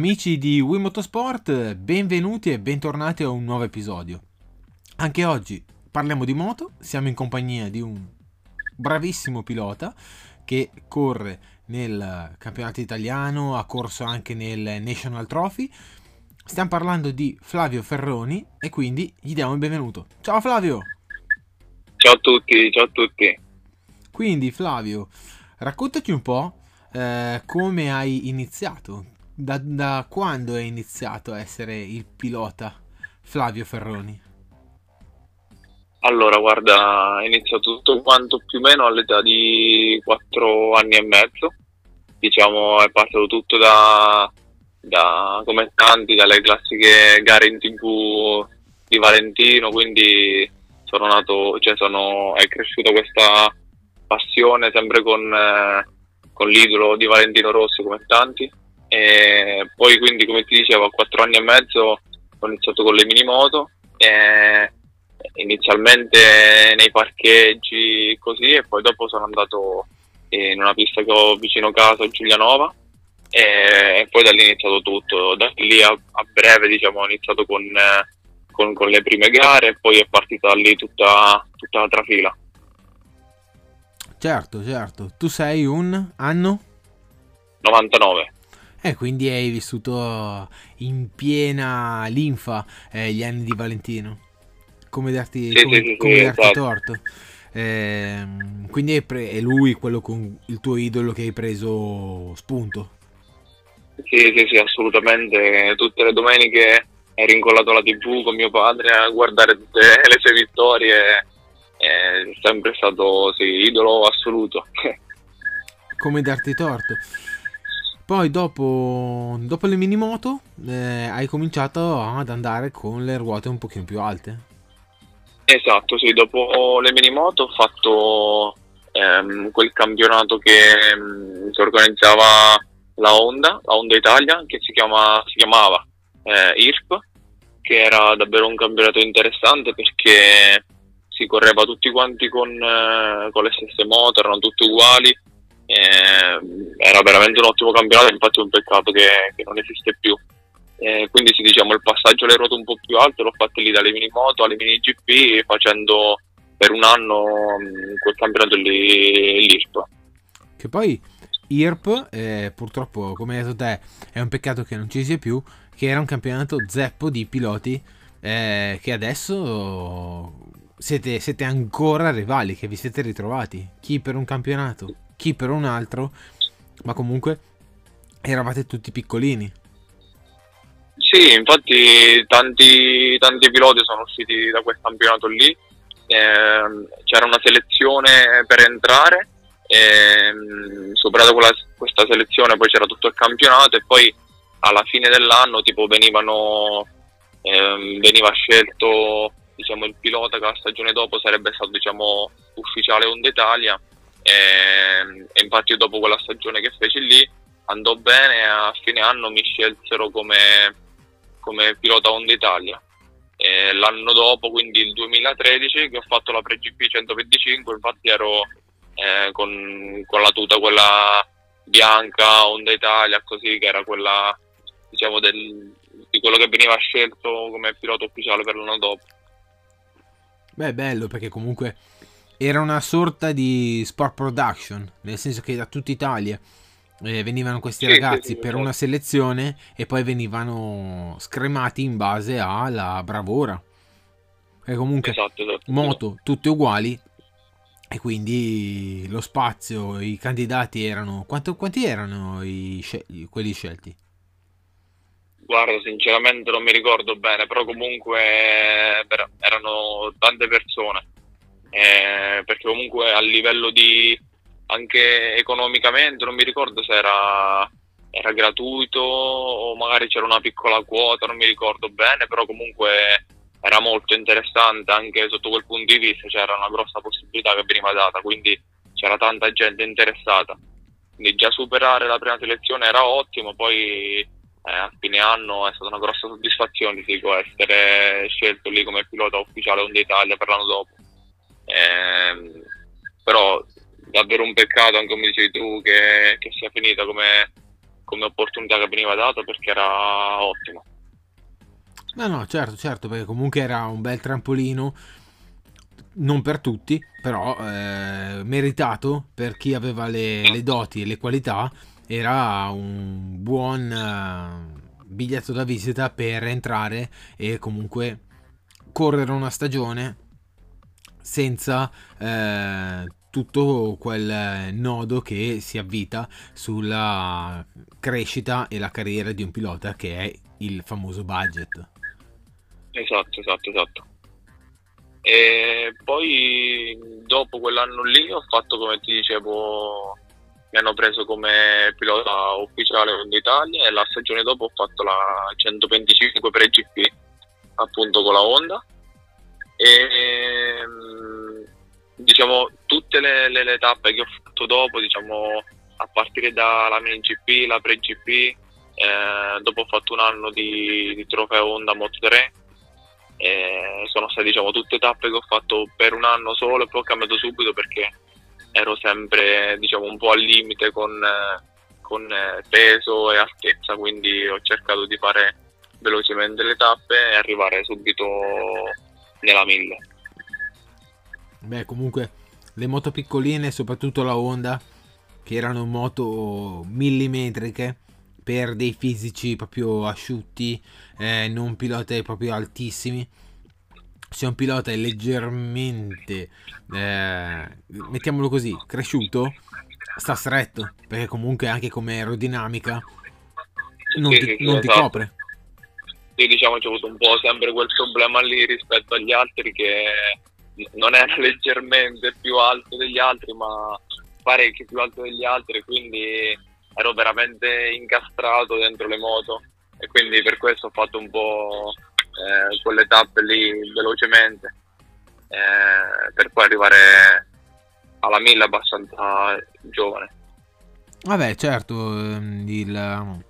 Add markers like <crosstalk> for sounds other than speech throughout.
Amici di Wii Motorsport, benvenuti e bentornati a un nuovo episodio. Anche oggi parliamo di moto, siamo in compagnia di un bravissimo pilota che corre nel campionato italiano, ha corso anche nel National Trophy. Stiamo parlando di Flavio Ferroni e quindi gli diamo il benvenuto. Ciao Flavio! Ciao a tutti, ciao a tutti. Quindi Flavio, raccontaci un po' eh, come hai iniziato, da, da quando hai iniziato a essere il pilota Flavio Ferroni? Allora, guarda, è iniziato tutto quanto più o meno all'età di 4 anni e mezzo. Diciamo, è partito tutto da, da come tanti, dalle classiche gare in tv di Valentino, quindi sono nato, cioè sono, è cresciuta questa passione sempre con, eh, con l'idolo di Valentino Rossi come tanti e poi quindi come ti dicevo a quattro anni e mezzo ho iniziato con le minimoto e inizialmente nei parcheggi così e poi dopo sono andato in una pista che ho vicino casa Giulianova e, poi da lì è iniziato tutto. Da lì a, a breve diciamo ho iniziato con, con, con, le prime gare e poi è partita da lì tutta, tutta la trafila certo certo. Tu sei un anno? 99 e quindi hai vissuto in piena linfa eh, gli anni di Valentino. Come darti, sì, come, sì, sì, come darti esatto. torto. Eh, quindi è, pre- è, lui quello con il tuo idolo che hai preso spunto. Sì, sì, sì, assolutamente. Tutte le domeniche ero incollato alla tv con mio padre a guardare tutte <laughs> le sue vittorie. È sempre stato sì, idolo assoluto. <laughs> come darti torto. Poi dopo, dopo le minimoto eh, hai cominciato ad andare con le ruote un pochino più alte. Esatto, sì, dopo le minimoto ho fatto ehm, quel campionato che ehm, organizzava la Honda, la Honda Italia, che si, chiama, si chiamava eh, IRP, che era davvero un campionato interessante perché si correva tutti quanti con, eh, con le stesse moto, erano tutti uguali eh, era veramente un ottimo campionato, infatti è un peccato che, che non esiste più. Eh, quindi sì, diciamo il passaggio alle ruote un po' più alte l'ho fatto lì dalle mini moto alle mini GP facendo per un anno mh, quel campionato lì l'IRP. Che poi IRP eh, purtroppo come hai detto te è un peccato che non ci sia più, che era un campionato zeppo di piloti eh, che adesso siete, siete ancora rivali, che vi siete ritrovati. Chi per un campionato, chi per un altro, ma comunque eravate tutti piccolini. Sì, infatti tanti, tanti piloti sono usciti da quel campionato lì, eh, c'era una selezione per entrare, eh, superata quella, questa selezione poi c'era tutto il campionato e poi alla fine dell'anno tipo venivano, eh, veniva scelto diciamo, il pilota che la stagione dopo sarebbe stato diciamo, ufficiale Honda Italia e, e infatti dopo quella stagione che feci lì andò bene a fine anno mi scelsero come, come pilota Honda Italia. E l'anno dopo, quindi il 2013, che ho fatto la pre-GP 125, infatti ero eh, con, con, la tuta quella bianca Honda Italia, così che era quella diciamo del, di quello che veniva scelto come pilota ufficiale per l'anno dopo. Beh, bello perché comunque era una sorta di sport production, nel senso che da tutta Italia eh, venivano questi sì, ragazzi sì, per certo. una selezione e poi venivano scremati in base alla bravura. E comunque esatto, esatto, moto tutte uguali e quindi lo spazio, i candidati erano... Quanto, quanti erano i, quelli scelti? Guarda, sinceramente non mi ricordo bene, però comunque erano tante persone eh, perché comunque a livello di anche economicamente non mi ricordo se era, era gratuito o magari c'era una piccola quota, non mi ricordo bene, però comunque era molto interessante anche sotto quel punto di vista, c'era una grossa possibilità che veniva data, quindi c'era tanta gente interessata. Quindi già superare la prima selezione era ottimo, poi eh, a fine anno è stata una grossa soddisfazione dico, essere scelto lì come pilota ufficiale Honda Italia per l'anno dopo. Eh, però davvero un peccato, anche come dicevi tu, che, che sia finita come, come opportunità che veniva data perché era ottimo. No, no, certo, certo, perché comunque era un bel trampolino, non per tutti, però eh, meritato per chi aveva le, le, doti e le qualità, era un buon uh, biglietto da visita per entrare e comunque correre una stagione senza eh, tutto quel nodo che si avvita sulla crescita e la carriera di un pilota che è il famoso budget. Esatto, esatto, esatto. E poi dopo quell'anno lì ho fatto come ti dicevo, mi hanno preso come pilota ufficiale d'Italia e la stagione dopo ho fatto la 125 per GP appunto con la Honda e diciamo tutte le, le, le, tappe che ho fatto dopo diciamo a partire dalla mini GP, la pre GP eh, dopo ho fatto un anno di, di trofeo Honda Moto 3 e sono state diciamo tutte tappe che ho fatto per un anno solo e poi ho cambiato subito perché ero sempre diciamo un po' al limite con, con peso e altezza quindi ho cercato di fare velocemente le tappe e arrivare subito nella 1000 beh comunque le moto piccoline soprattutto la Honda che erano moto millimetriche per dei fisici proprio asciutti, eh, non piloti proprio altissimi. Se un pilota è leggermente, eh, mettiamolo così, cresciuto, sta stretto, perché comunque anche come aerodinamica non, sì, ti, non esatto. ti, copre. Sì, diciamo c'è avuto un po' sempre quel problema lì rispetto agli altri che non era <laughs> leggermente più alto degli altri, ma parecchio più alto degli altri, quindi ero veramente incastrato dentro le moto e quindi per questo ho fatto un po' eh, quelle tappe lì velocemente eh, per poi arrivare alla mille abbastanza giovane. Vabbè, certo, ehm, il,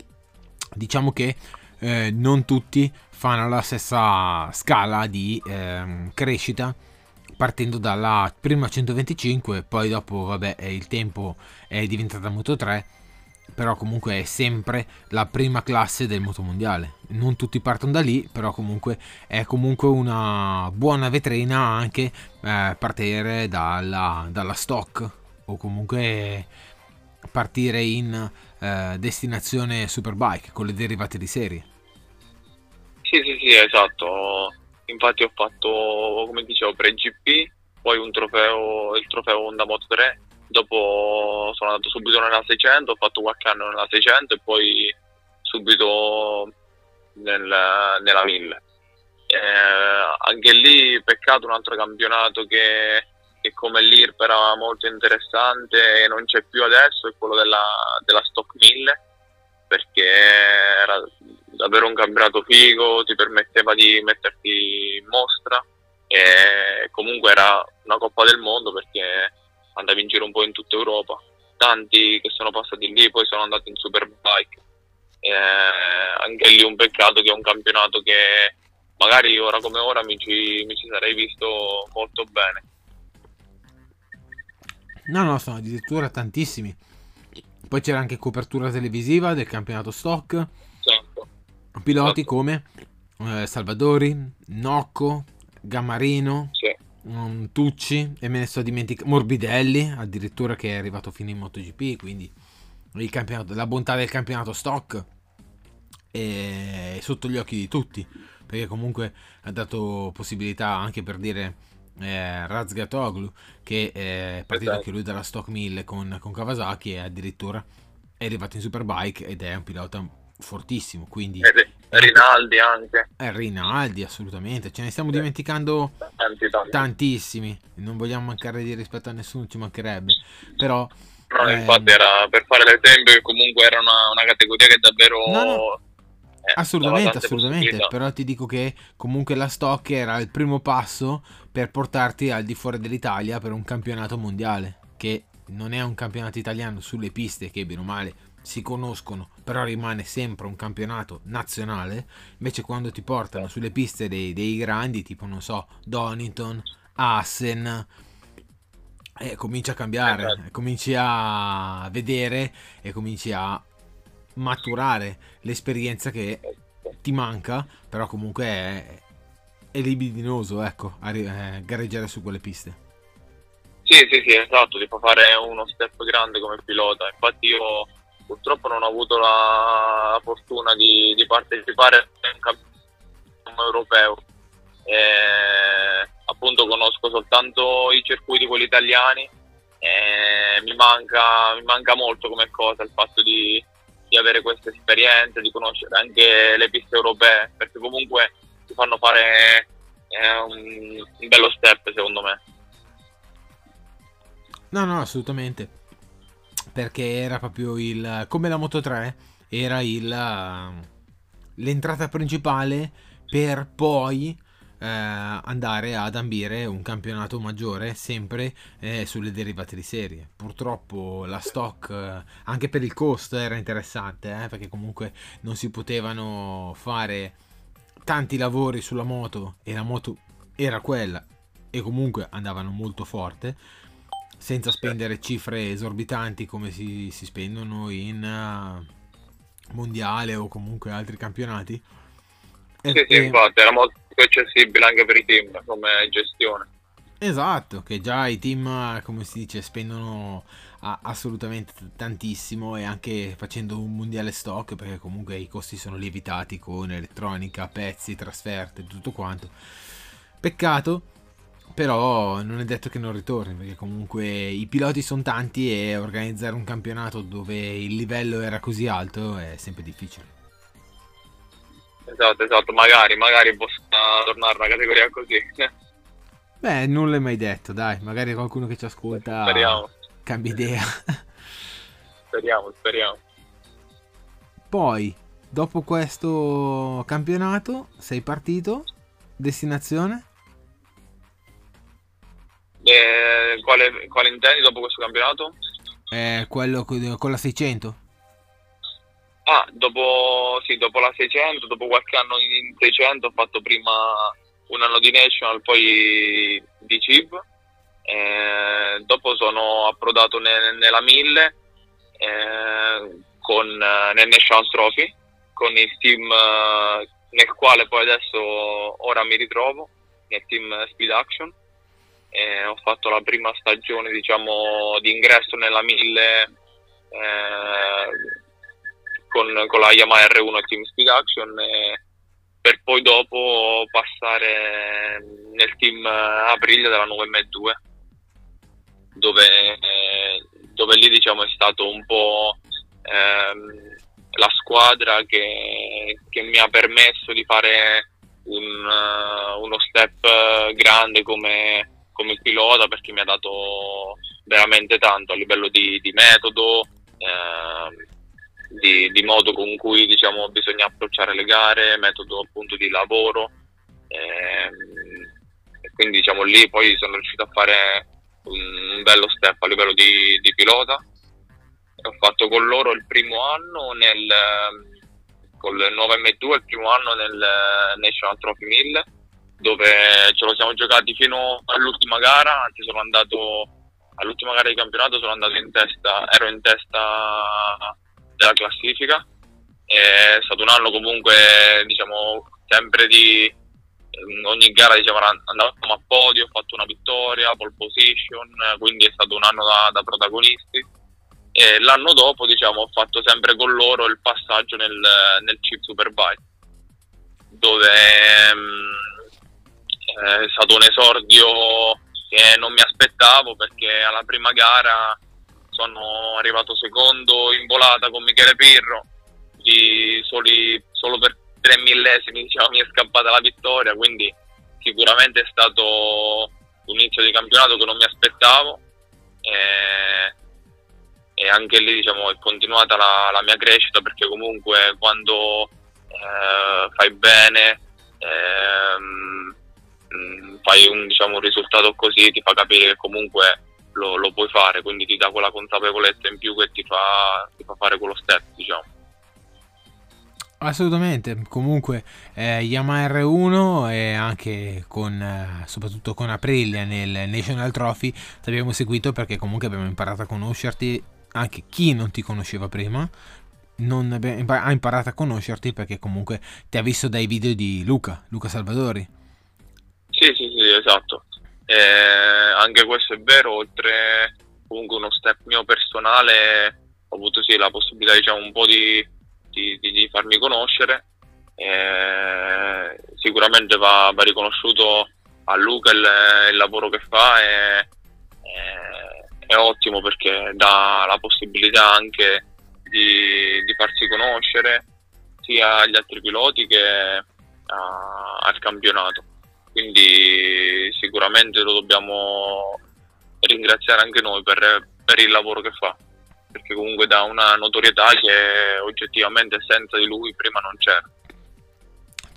diciamo che eh, non tutti fanno la stessa scala di eh, crescita partendo dalla prima 125 poi dopo vabbè il tempo è diventata Moto 3 però comunque è sempre la prima classe del motomondiale. Non tutti partono da lì, però comunque è comunque una buona vetrina anche eh, partire dalla, dalla, stock o comunque partire in eh, destinazione Superbike con le derivate di serie. Sì, sì, sì, esatto. Infatti ho fatto, come dicevo, pre-GP, poi un trofeo, il trofeo Honda Moto 3 dopo sono andato subito nella 600, ho fatto qualche anno nella 600 e poi subito nel, nella 1000. Eh, anche lì peccato un altro campionato che, che come l'IRP era molto interessante e non c'è più adesso, è quello della, della Stock 1000 perché era davvero un campionato figo, ti permetteva di metterti in mostra e comunque era una Coppa del Mondo perché andavi in giro un po' in tutta Europa. Tanti che sono passati lì poi sono andati in Superbike. Eh, anche lì un peccato che è un campionato che magari ora come ora mi ci, mi ci sarei visto molto bene. No, no, sono addirittura tantissimi. Poi c'era anche copertura televisiva del campionato stock. Certo. Piloti certo. come eh, Salvadori, Nocco, Gammarino. Sì um, Tucci e me ne sto dimenticando Morbidelli addirittura che è arrivato fino in MotoGP quindi la bontà del campionato stock è sotto gli occhi di tutti perché comunque ha dato possibilità anche per dire eh, Razgatoglu che è partito anche lui dalla stock 1000 con, con Kawasaki e addirittura è arrivato in Superbike ed è un pilota fortissimo quindi Rinaldi anche. Eh, Rinaldi, assolutamente. Ce ne stiamo dimenticando tanti, tanti. tantissimi. Non vogliamo mancare di rispetto a nessuno, ci mancherebbe. Però... No, eh... infatti era per fare l'esempio che comunque era una, una categoria che davvero... No, no. Eh, assolutamente, assolutamente. Però ti dico che comunque la stock era il primo passo per portarti al di fuori dell'Italia per un campionato mondiale. Che non è un campionato italiano sulle piste che bene o male si conoscono, però rimane sempre un campionato nazionale. Invece, quando ti portano sulle piste dei, dei grandi, tipo non so, Donington, Assen, eh, cominci a cambiare, eh, cominci a vedere e cominci a maturare l'esperienza che ti manca, però comunque è, è libidinoso, ecco, a eh, gareggiare su quelle piste. Sì, sì, sì, esatto, ti fa fare uno step grande come pilota. Infatti io purtroppo non ho avuto la, fortuna di, di, partecipare a un campionato europeo. E, appunto conosco soltanto i circuiti quelli italiani mi manca, mi manca molto come cosa il fatto di, di avere queste esperienze, di conoscere anche le piste europee, perché comunque ti fanno fare eh, un, un bello step secondo me. No, no, assolutamente. Perché era proprio il... come la Moto 3, era il... l'entrata principale per poi eh, andare ad ambire un campionato maggiore sempre eh, sulle derivate di serie. Purtroppo la stock, eh, anche per il costo, era interessante, eh, perché comunque non si potevano fare tanti lavori sulla moto e la moto era quella e comunque andavano molto forte senza spendere cifre esorbitanti come si, si spendono in uh, mondiale o comunque altri campionati. E, sì, sì, e... infatti era molto accessibile anche per i team come gestione. Esatto, che già i team, come si dice, spendono assolutamente tantissimo e anche facendo un mondiale stock perché comunque i costi sono lievitati con elettronica, pezzi, trasferte, tutto quanto. Peccato però non è detto che non ritorni, perché comunque i piloti sono tanti e organizzare un campionato dove il livello era così alto è sempre difficile. Esatto, esatto, magari, magari possa tornare una categoria così. <laughs> Beh, nulla è mai detto, dai, magari qualcuno che ci ascolta speriamo. cambia idea. <laughs> speriamo, speriamo. Poi, dopo questo campionato, sei partito? Destinazione? Eh, quale, quale, intendi dopo questo campionato? Eh, quello con la 600. Ah, dopo, sì, dopo la 600, dopo qualche anno in 600 ho fatto prima un anno di National, poi di CIB. Eh, dopo sono approdato ne, nella 1000 eh, con, nel National Trophy con il team eh, nel quale poi adesso ora mi ritrovo, nel team Speed Action eh, ho fatto la prima stagione diciamo, di ingresso nella 1000 eh, con, con, la Yamaha R1 Team Speed Action e per poi dopo passare nel team Aprilia della 9M2 dove, eh, dove lì diciamo, è stato un po' ehm, la squadra che, che, mi ha permesso di fare un, uh, uno step grande come come pilota perché mi ha dato veramente tanto a livello di, di metodo, eh, di, di, modo con cui diciamo, bisogna approcciare le gare, metodo appunto di lavoro. Eh, e quindi diciamo, lì poi sono riuscito a fare un bello step a livello di, di pilota. Ho fatto con loro il primo anno nel, il 9M2 il primo anno nel National Trophy 1000 dove ce lo siamo giocati fino all'ultima gara, anzi sono andato all'ultima gara di campionato sono andato in testa, ero in testa della classifica. È stato un anno comunque diciamo sempre di ogni gara diciamo andavamo a podio, ho fatto una vittoria, pole position, quindi è stato un anno da, da protagonisti. E l'anno dopo diciamo ho fatto sempre con loro il passaggio nel, nel Chip Superbike dove è stato un esordio che non mi aspettavo perché alla prima gara sono arrivato secondo in volata con Michele Pirro, soli, solo per tre millesimi diciamo, mi è scappata la vittoria, quindi sicuramente è stato un inizio di campionato che non mi aspettavo e, e anche lì diciamo, è continuata la, la, mia crescita perché comunque quando eh, fai bene ehm, Mm, fai un, diciamo, un, risultato così ti fa capire che comunque lo, lo, puoi fare, quindi ti dà quella consapevolezza in più che ti fa, ti fa fare quello step, diciamo. Assolutamente, comunque eh, Yamaha R1 e anche con, eh, soprattutto con Aprilia nel National Trophy ti abbiamo seguito perché comunque abbiamo imparato a conoscerti anche chi non ti conosceva prima non ha imparato a conoscerti perché comunque ti ha visto dai video di Luca, Luca Salvadori. Sì, sì, sì, esatto. Eh, anche questo è vero, oltre comunque uno step mio personale, ho avuto sì la possibilità diciamo un po' di, di, di, di farmi conoscere. Eh, sicuramente va, va, riconosciuto a Luca il, il lavoro che fa e, e, è ottimo perché dà la possibilità anche di, di farsi conoscere sia agli altri piloti che a, al campionato. Quindi sicuramente lo dobbiamo ringraziare anche noi per, per il lavoro che fa, perché comunque dà una notorietà che oggettivamente senza di lui prima non c'era.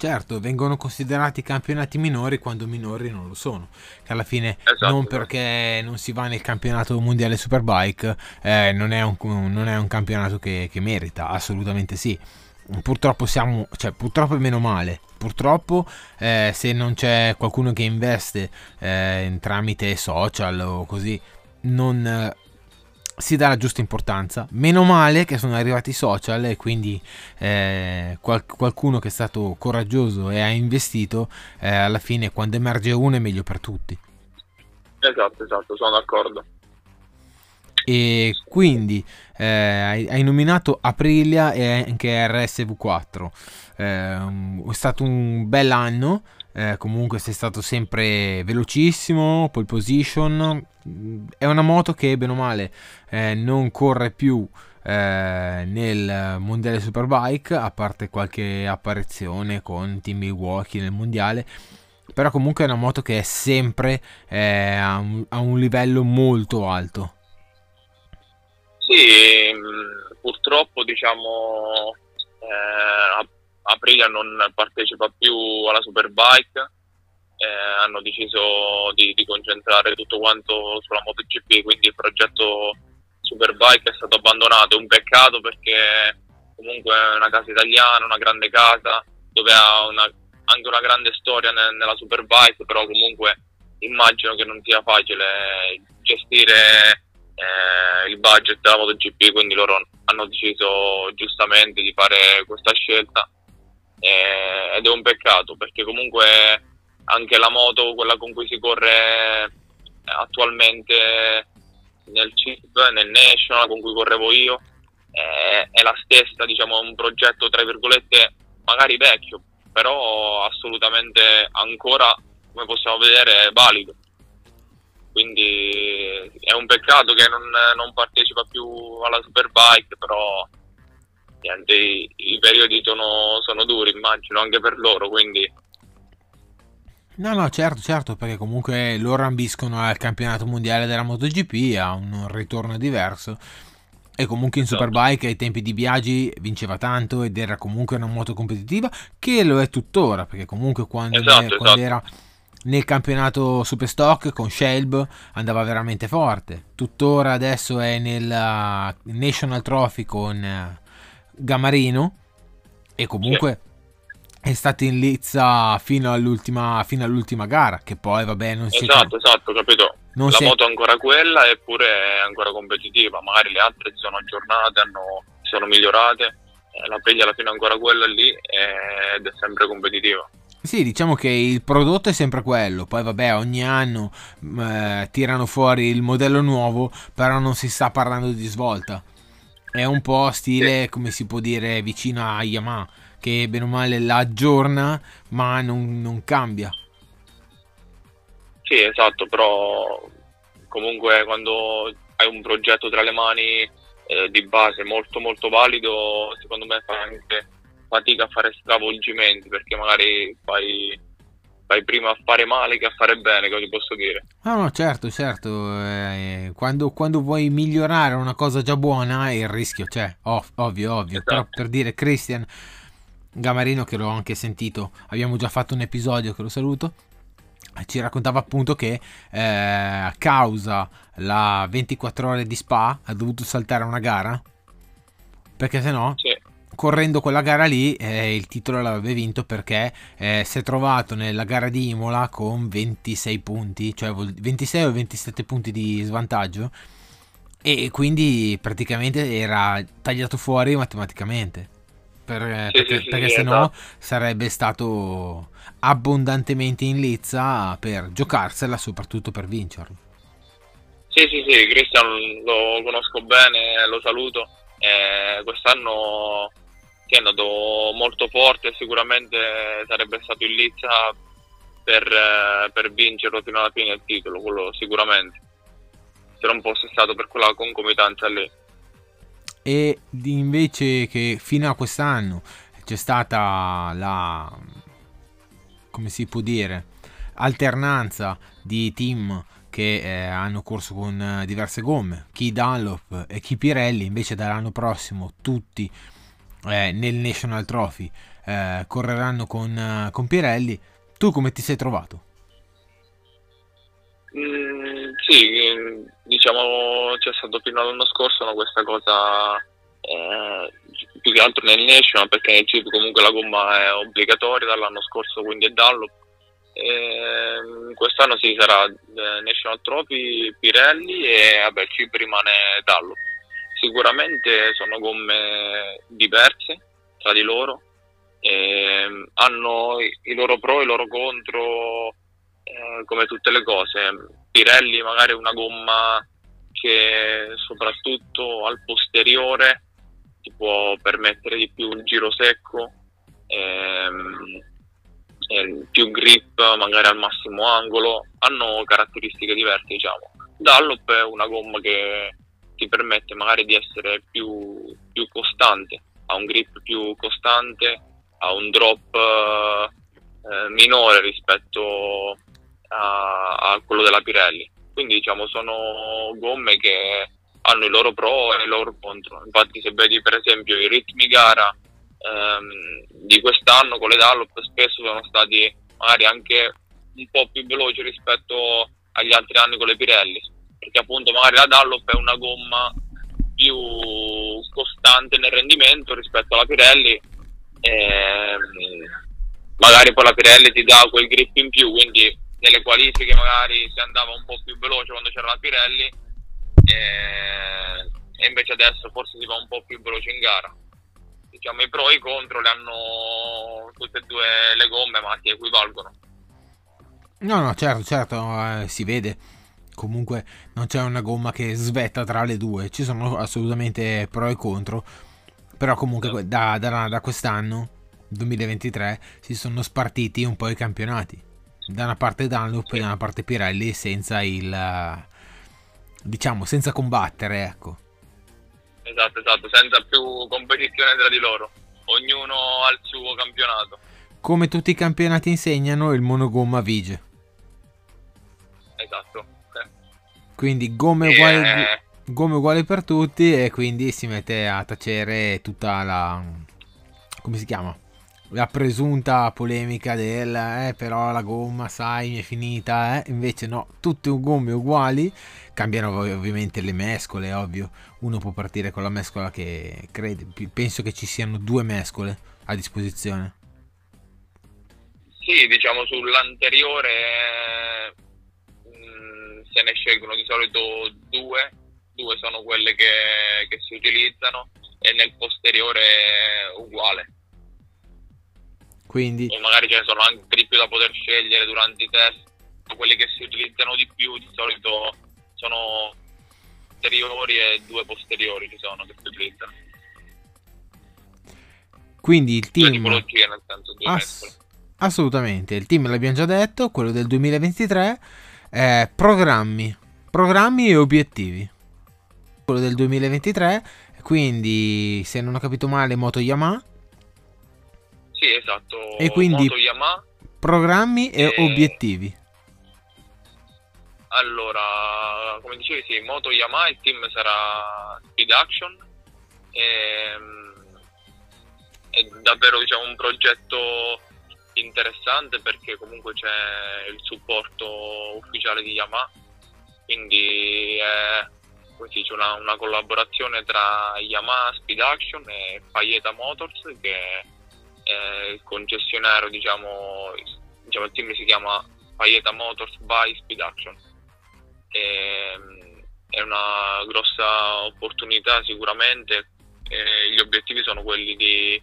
Certo, vengono considerati campionati minori quando minori non lo sono. Che alla fine, esatto, non esatto. perché non si va nel campionato mondiale Superbike, eh, non, è un, non, è un, campionato che, che, merita, assolutamente sì. Purtroppo siamo, cioè purtroppo è meno male. Purtroppo eh, se non c'è qualcuno che investe eh, tramite social o così, non, si dà la giusta importanza. Meno male che sono arrivati i social e quindi eh, qual- qualcuno che è stato coraggioso e ha investito, eh, alla fine quando emerge uno è meglio per tutti. Esatto, esatto, sono d'accordo. E quindi eh, hai, hai, nominato Aprilia e anche RSV4. Eh, è stato un bel anno eh, comunque sei stato sempre velocissimo, pole position, è una moto che bene o male eh, non corre più eh, nel mondiale Superbike, a parte qualche apparizione con Team Milwaukee nel mondiale, però comunque è una moto che è sempre eh, a un, a, un, livello molto alto. Sì, mm, purtroppo diciamo eh, Aprilia non partecipa più alla Superbike, eh, hanno deciso di, di, concentrare tutto quanto sulla MotoGP, quindi il progetto Superbike è stato abbandonato, è un peccato perché comunque è una casa italiana, una grande casa, dove ha una, anche una grande storia ne, nella Superbike, però comunque immagino che non sia facile gestire eh, il budget della MotoGP, quindi loro hanno deciso giustamente di fare questa scelta eh, ed è un peccato perché comunque anche la moto, quella con cui si corre attualmente nel CIP, nel National con cui correvo io, è, è la stessa, diciamo, un progetto tra virgolette magari vecchio, però assolutamente ancora, come possiamo vedere, valido. Quindi è un peccato che non, non partecipa più alla Superbike, però niente, i, i periodi sono, sono duri, immagino, anche per loro, quindi No, no, certo, certo, perché comunque loro ambiscono al campionato mondiale della MotoGP, a un ritorno diverso. E comunque in esatto. Superbike ai tempi di Biagi vinceva tanto ed era comunque una moto competitiva, che lo è tuttora, perché comunque quando, esatto, ne, quando esatto. era nel campionato Superstock con Shelb andava veramente forte. Tuttora adesso è nel National Trophy con Gamarino e comunque è stato in lizza fino all'ultima, fino all'ultima gara che poi vabbè non si esatto esatto capito? Non la si... moto è ancora quella eppure è ancora competitiva. Magari le altre si sono aggiornate hanno, si sono migliorate. Eh, la peglia alla fine è ancora quella lì ed è sempre competitiva. Sì, diciamo che il prodotto è sempre quello, poi vabbè ogni anno eh, tirano fuori il modello nuovo, però non si sta parlando di svolta. È un po' stile, come si può dire, vicino a Yamaha, che bene o male la aggiorna, ma non, non cambia. Sì, esatto, però comunque quando hai un progetto tra le mani eh, di base molto molto valido, secondo me fa anche fatica a fare stravolgimenti perché magari fai fai prima a fare male che a fare bene, cosa posso dire? No, no, certo, certo. Eh, quando, quando, vuoi migliorare una cosa già buona, il rischio c'è, ov- ovvio, ovvio. Esatto. Però per dire Christian Gamarino, che l'ho anche sentito, abbiamo già fatto un episodio che lo saluto. Ci raccontava appunto che eh, a causa la 24 ore di Spa ha dovuto saltare una gara perché se no sì correndo quella gara lì eh, il titolo l'avrebbe vinto perché eh, si è trovato nella gara di Imola con 26 punti, cioè 26 o 27 punti di svantaggio E quindi praticamente era tagliato fuori matematicamente. Per, sì, perché, sì, perché sì, se no esatto. sarebbe stato abbondantemente in lizza per giocarsela, soprattutto per vincerlo. Sì, sì, sì, Cristian lo conosco bene, lo saluto. Eh, quest'anno è andato molto forte, sicuramente sarebbe stato in lizza per, eh, per vincerlo fino alla fine il titolo, quello sicuramente. Se non fosse stato per quella concomitanza lì. E invece che fino a quest'anno c'è stata la come si può dire alternanza di team che eh, hanno corso con eh, diverse gomme, chi Dunlop e chi Pirelli, invece dall'anno prossimo tutti eh, nel National Trophy eh, correranno con, eh, con, Pirelli. Tu come ti sei trovato? Mm, sì, diciamo c'è stato fino all'anno scorso no, questa cosa eh, più che altro nel National perché nel CIP comunque la gomma è obbligatoria dall'anno scorso quindi è Dunlop eh, quest'anno sì sarà eh, National Trophy Pirelli e vabbè CIP rimane Dunlop sicuramente sono gomme diverse tra di loro eh, hanno i loro pro e i loro contro eh, come tutte le cose Pirelli magari è una gomma che soprattutto al posteriore ti può permettere di più il giro secco, ehm, ehm, più grip magari al massimo angolo, hanno caratteristiche diverse diciamo. Dallop è una gomma che ti permette magari di essere più, più costante, ha un grip più costante, ha un drop eh, minore rispetto a, a quello della Pirelli. Quindi diciamo sono gomme che hanno i loro pro e i loro contro. Infatti, se vedi per esempio i ritmi gara ehm, di quest'anno con le Dallop, spesso sono stati magari anche un po' più veloci rispetto agli altri anni con le Pirelli, perché appunto magari la Dallop è una gomma più costante nel rendimento rispetto alla Pirelli. Ehm, magari poi la Pirelli ti dà quel grip in più, quindi nelle qualifiche magari si andava un po' più veloce quando c'era la Pirelli e, e invece adesso forse si va un po' più veloce in gara. Diciamo i pro e i contro le hanno tutte e due le gomme ma si equivalgono. No, no, certo, certo, eh, si vede. Comunque non c'è una gomma che svetta tra le due, ci sono assolutamente pro e contro. Però comunque da, da, da quest'anno, 2023, si sono spartiti un po' i campionati. Da una parte Dunlop e da una parte Pirelli senza il, diciamo, senza combattere, ecco. Esatto, esatto, senza più competizione tra di loro. Ognuno ha il suo campionato. Come tutti i campionati insegnano, il monogomma vige. Esatto. Quindi gomme uguali, eh... gomme uguali per tutti e quindi si mette a tacere tutta la... come si chiama? la presunta polemica del eh, però la gomma sai mi è finita eh? invece no tutte gomme uguali cambiano ovviamente le mescole ovvio uno può partire con la mescola che crede penso che ci siano due mescole a disposizione sì diciamo sull'anteriore se ne scelgono di solito due due sono quelle che, che si utilizzano e nel posteriore uguale quindi... O magari ce ne sono anche di più da poter scegliere durante i test. Quelli che si utilizzano di più di solito sono anteriori e due posteriori ci sono che si utilizzano. Quindi il team... Nel senso, Ass- assolutamente, il team l'abbiamo già detto, quello del 2023, è programmi, programmi e obiettivi. Quello del 2023, quindi se non ho capito male, Moto Yamaha sì, esatto. E quindi Moto Yamaha. programmi e, e, obiettivi. Allora, come dicevi, sì, Moto Yamaha il team sarà Speed Action. E, è davvero diciamo, un progetto interessante perché comunque c'è il supporto ufficiale di Yamaha. Quindi è c'è una, una, collaborazione tra Yamaha Speed Action e Paieta Motors che eh, il concessionario, diciamo, diciamo, il team si chiama Paieta Motors by Speed Action. E, è una grossa opportunità sicuramente. Eh, gli obiettivi sono quelli di,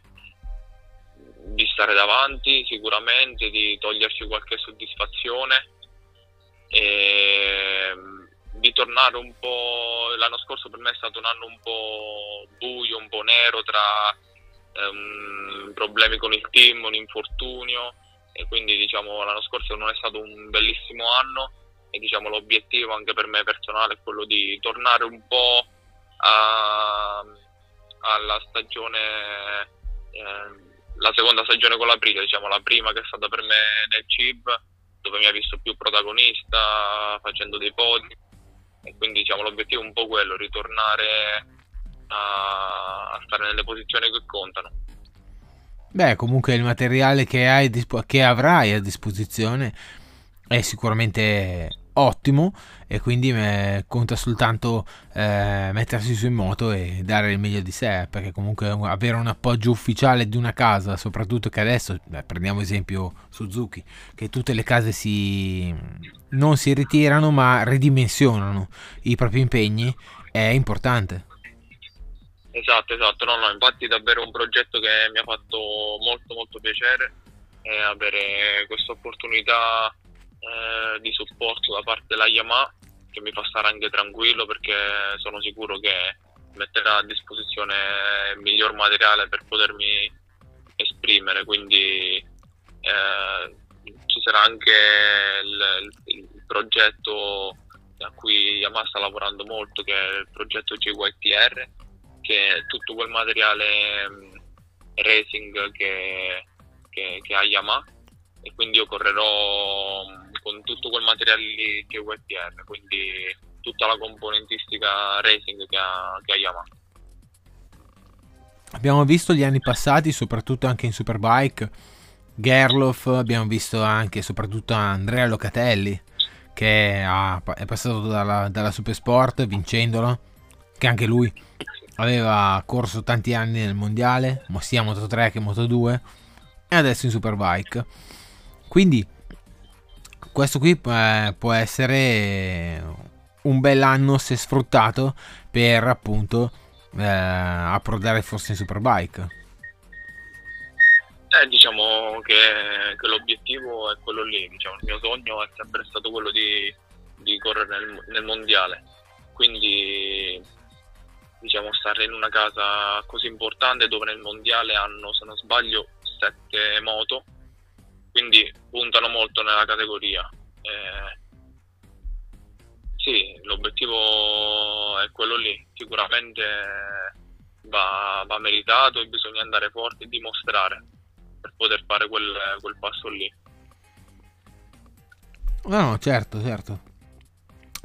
di stare davanti sicuramente, di toglierci qualche soddisfazione e di tornare un po'. L'anno scorso per me è stato un anno un po' buio, un po' nero tra um, problemi con il team, un infortunio e quindi diciamo l'anno scorso non è stato un bellissimo anno e diciamo l'obiettivo anche per me personale è quello di tornare un po' a, alla stagione eh, la seconda stagione con la Prima, diciamo la prima che è stata per me nel CIB dove mi ha visto più protagonista facendo dei podi. E quindi diciamo l'obiettivo è un po' quello ritornare a, a stare nelle posizioni che contano. Beh, comunque il materiale che, hai, che avrai a disposizione è sicuramente ottimo e quindi conta soltanto eh, mettersi su in moto e dare il meglio di sé perché comunque avere un appoggio ufficiale di una casa soprattutto che adesso beh, prendiamo esempio Suzuki che tutte le case si non si ritirano ma ridimensionano i propri impegni è importante. Esatto esatto. No no infatti davvero un progetto che mi ha fatto molto molto piacere avere questa opportunità eh, di supporto da parte della Yamaha che mi fa stare anche tranquillo perché sono sicuro che metterà a disposizione il miglior materiale per potermi esprimere quindi eh, ci sarà anche il, il, il, progetto a cui Yamaha sta lavorando molto che è il progetto JYTR che è tutto quel materiale um, racing che, che, che ha Yamaha. E quindi io correrò con tutto quel materiale lì che è UFR, quindi tutta la componentistica racing che ha, che ha Yamaha. Abbiamo visto gli anni passati, soprattutto anche in Superbike, Gerloff, abbiamo visto anche soprattutto Andrea Locatelli che è passato dalla, dalla Supersport vincendolo, che anche lui aveva corso tanti anni nel mondiale, sia Moto 3 che Moto 2 e adesso in Superbike. Quindi questo qui eh, può essere un bel anno se sfruttato per appunto eh, approdare forse in Superbike. Eh, diciamo che, che, l'obiettivo è quello lì, diciamo, il mio sogno è sempre stato quello di, di correre nel, nel, mondiale, quindi diciamo stare in una casa così importante dove nel mondiale hanno, se non sbaglio, sette moto quindi puntano molto nella categoria. Eh, sì, l'obiettivo è quello lì, sicuramente va, va, meritato e bisogna andare forti e dimostrare per poter fare quel, quel passo lì. No, no, certo, certo.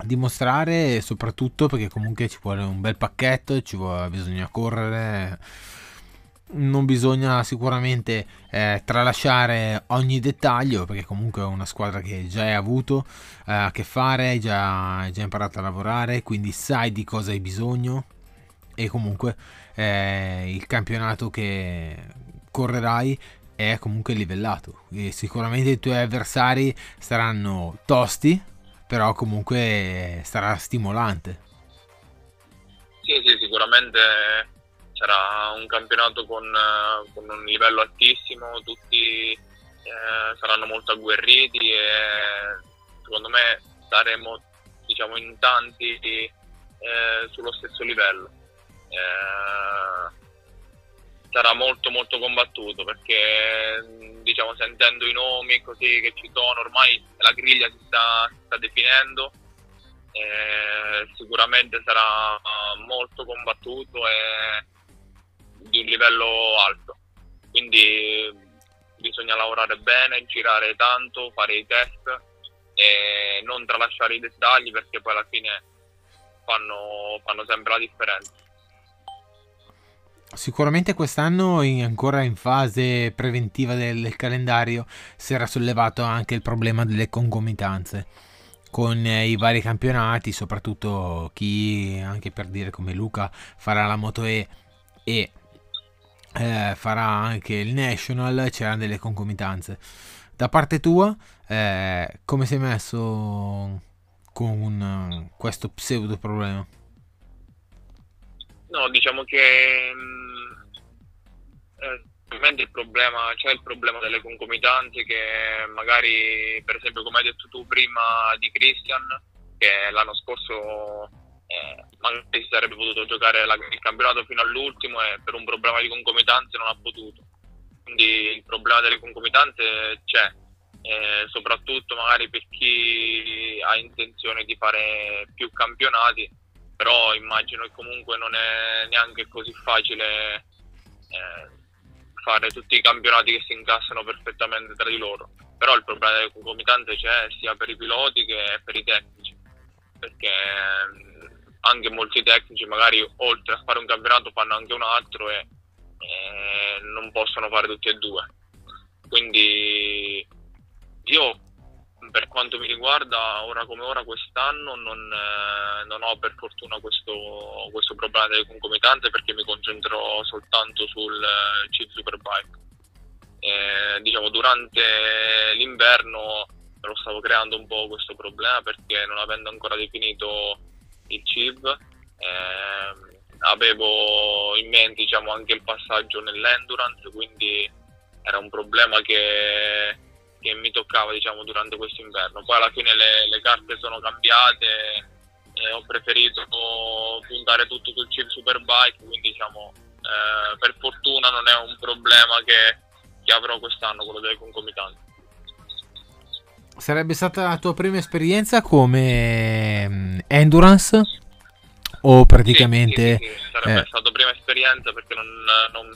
Dimostrare soprattutto perché comunque ci vuole un bel pacchetto, ci vuole, bisogna correre non bisogna sicuramente eh, tralasciare ogni dettaglio perché comunque è una squadra che già hai avuto eh, a che fare, hai già, già imparato a lavorare, quindi sai di cosa hai bisogno. E comunque eh, il campionato che correrai è comunque livellato. E sicuramente i tuoi avversari saranno tosti però comunque sarà stimolante. Sì sì sicuramente sarà un campionato con, eh, con un livello altissimo, tutti eh, saranno molto agguerriti e secondo me saremo diciamo, in tanti eh, sullo stesso livello. Eh, sarà molto molto combattuto perché diciamo sentendo i nomi così che ci sono ormai la griglia si sta, si sta definendo eh, sicuramente sarà molto combattuto e di un livello alto. Quindi bisogna lavorare bene, girare tanto, fare i test e non tralasciare i dettagli perché poi alla fine fanno, fanno sempre la differenza. Sicuramente quest'anno, ancora in fase preventiva del, del, calendario, si era sollevato anche il problema delle concomitanze con eh, i vari campionati, soprattutto chi, anche per dire come Luca, farà la Moto E e eh, farà anche il National, c'erano delle concomitanze. Da parte tua, eh, come sei messo con questo pseudo problema? No, diciamo che mh, eh, il problema, c'è il problema delle concomitanze che magari, per esempio, come hai detto tu prima di Christian, che l'anno scorso eh, magari si sarebbe potuto giocare la, il campionato fino all'ultimo e per un problema di concomitanze non ha potuto. Quindi il problema delle concomitanze c'è, eh, soprattutto magari per chi ha intenzione di fare più campionati, però immagino che comunque non è neanche così facile eh, fare tutti i campionati che si incassano perfettamente tra di loro. Però il problema delle concomitanze c'è sia per i piloti che per i tecnici, perché anche molti tecnici magari oltre a fare un campionato fanno anche un altro e, e non possono fare tutti e due. Quindi io per quanto mi riguarda, ora come ora quest'anno non, eh, non ho per fortuna questo, questo, problema delle concomitanze perché mi concentro soltanto sul eh, Chip Superbike. Eh, diciamo durante l'inverno lo stavo creando un po' questo problema perché non avendo ancora definito il CIV eh, avevo in mente diciamo, anche il passaggio nell'endurance quindi era un problema che, che mi toccava diciamo, durante questo inverno. Poi alla fine le, le carte sono cambiate e ho preferito puntare tutto sul CIV Superbike quindi diciamo eh, per fortuna non è un problema che, che avrò quest'anno quello delle concomitanti. Sarebbe stata la tua prima esperienza come endurance? O praticamente... Sì, sì, sì, sarebbe eh. stata prima esperienza perché non, non,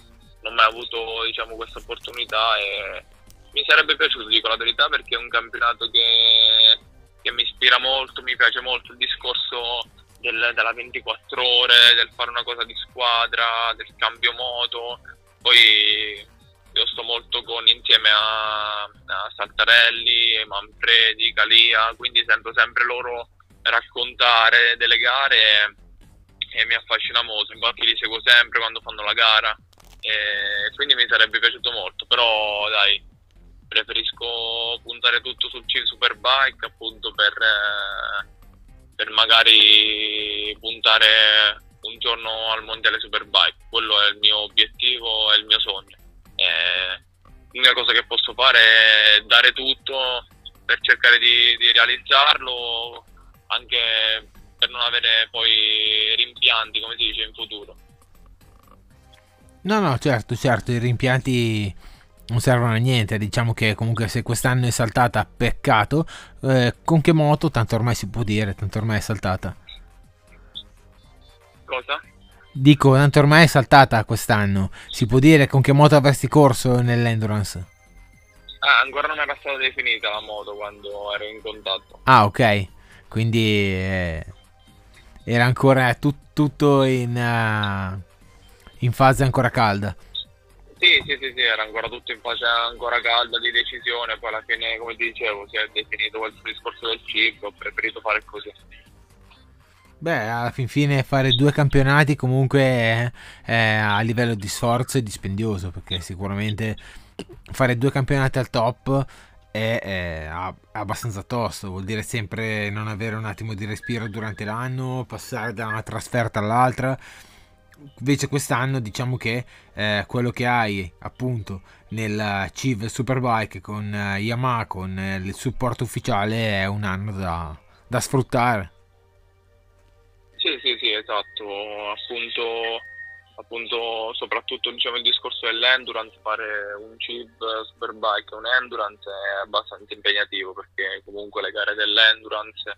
non ho mai avuto diciamo, questa opportunità e mi sarebbe piaciuto, dico la verità, perché è un campionato che, che mi ispira molto, mi piace molto il discorso del, della 24 ore, del fare una cosa di squadra, del cambio moto, poi io sto molto con, insieme a, a Saltarelli, Manfredi, Calia, quindi sento sempre loro raccontare delle gare e, e mi affascina molto, infatti li seguo sempre quando fanno la gara. E quindi mi sarebbe piaciuto molto, però dai, preferisco puntare tutto sul Chill Superbike appunto per, eh, per magari puntare un giorno al Mondiale Superbike, quello è il mio obiettivo, è il mio sogno. Eh, l'unica cosa che posso fare è dare tutto per cercare di, di realizzarlo, anche per non avere poi rimpianti, come si dice, in futuro. No, no, certo, certo, i rimpianti non servono a niente. Diciamo che comunque se quest'anno è saltata, peccato. Eh, con che moto? Tanto ormai si può dire, tanto ormai è saltata. Cosa? Dico, tanto ormai è saltata quest'anno. Si può dire con che moto avresti corso nell'endurance? Ah, ancora non era stata definita la moto quando ero in contatto. Ah, ok. Quindi eh, era ancora tut- tutto in, uh, in fase ancora calda. Sì, sì, sì, sì, era ancora tutto in fase ancora calda di decisione. Poi alla fine, come ti dicevo, si è definito quel discorso del chip. Ho preferito fare così. Beh, alla fin fine fare due campionati comunque è, è a livello di sforzo e dispendioso perché sicuramente fare due campionati al top è, è, abbastanza tosto, vuol dire sempre non avere un attimo di respiro durante l'anno, passare da una trasferta all'altra. Invece quest'anno diciamo che eh, quello che hai appunto nel CIV Superbike con eh, Yamaha, con eh, il supporto ufficiale è un anno da, da sfruttare. Sì, sì, sì, esatto, appunto, appunto soprattutto diciamo, il discorso dell'endurance, fare un chip superbike un endurance è abbastanza impegnativo perché comunque le gare dell'endurance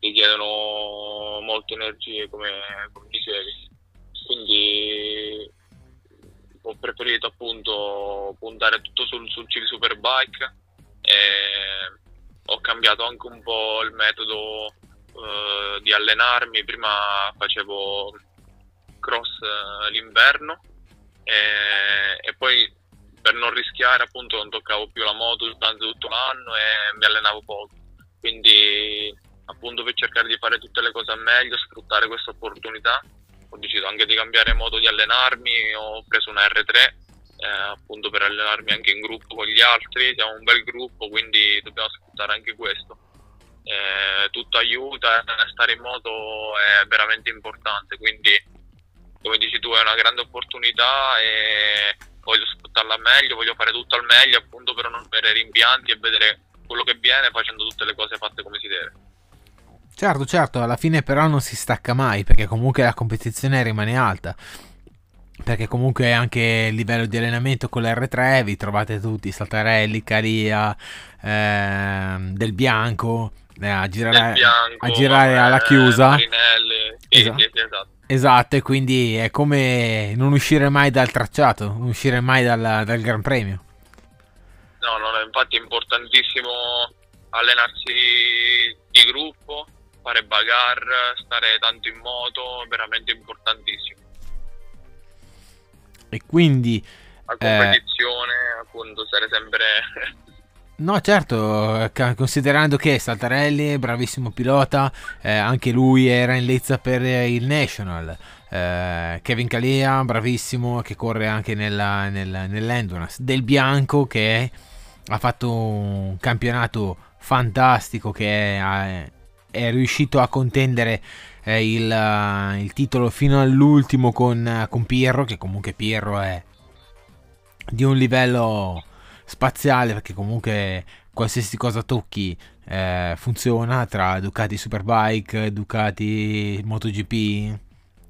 richiedono molte energie come, come dicevi, quindi ho preferito appunto puntare tutto sul, sul chip superbike e ho cambiato anche un po' il metodo eh, di allenarmi, prima facevo cross eh, l'inverno. E, e, poi per non rischiare appunto non toccavo più la moto durante tutto l'anno e mi allenavo poco. Quindi appunto per cercare di fare tutte le cose a meglio, sfruttare questa opportunità, ho deciso anche di cambiare modo di allenarmi, ho preso una R3 eh, appunto per allenarmi anche in gruppo con gli altri, siamo un bel gruppo quindi dobbiamo sfruttare anche questo. Eh, tutto aiuta, stare in moto è veramente importante, quindi come dici tu è una grande opportunità e voglio sfruttarla meglio, voglio fare tutto al meglio appunto per non avere rimpianti e vedere quello che viene facendo tutte le cose fatte come si deve. Certo, certo, alla fine però non si stacca mai perché comunque la competizione rimane alta. Perché comunque anche il livello di allenamento con l'R3 vi trovate tutti, Saltarelli, Caria, eh, Del Bianco, eh, a girare, Bianco, a girare alla chiusa. Marinelli, esatto. sì, sì, esatto. Esatto, e quindi è come non uscire mai dal tracciato, non uscire mai dal, dal Gran Premio. No, no, infatti è importantissimo allenarsi di gruppo, fare bagarre, stare tanto in moto, veramente importantissimo. E quindi... A competizione, eh, appunto, stare sempre... No, certo, considerando che Saltarelli, bravissimo pilota, eh, anche lui era in lezza per il National. Eh, Kevin Calia, bravissimo, che corre anche nella, nella, nell'Endurance. Del Bianco, che ha fatto un campionato fantastico, che è, è riuscito a contendere eh, il, il, titolo fino all'ultimo con, con Pierro, che comunque Pierro è di un livello spaziale perché comunque qualsiasi cosa tocchi eh, funziona tra Ducati Superbike, Ducati MotoGP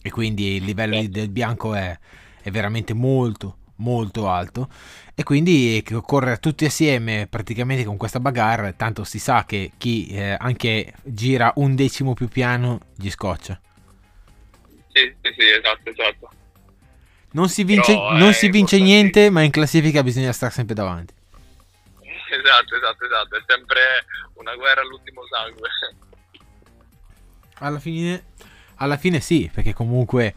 e quindi il livello certo. del bianco è, è, veramente molto molto alto. E quindi correre tutti assieme praticamente con questa bagarre tanto si sa che chi eh, anche gira un decimo più piano gli scoccia. Sì sì sì esatto esatto non si vince, Però, non si vince niente, ma in classifica bisogna stare sempre davanti. Esatto, esatto, esatto. È sempre una guerra all'ultimo sangue. Alla fine, alla fine sì, perché comunque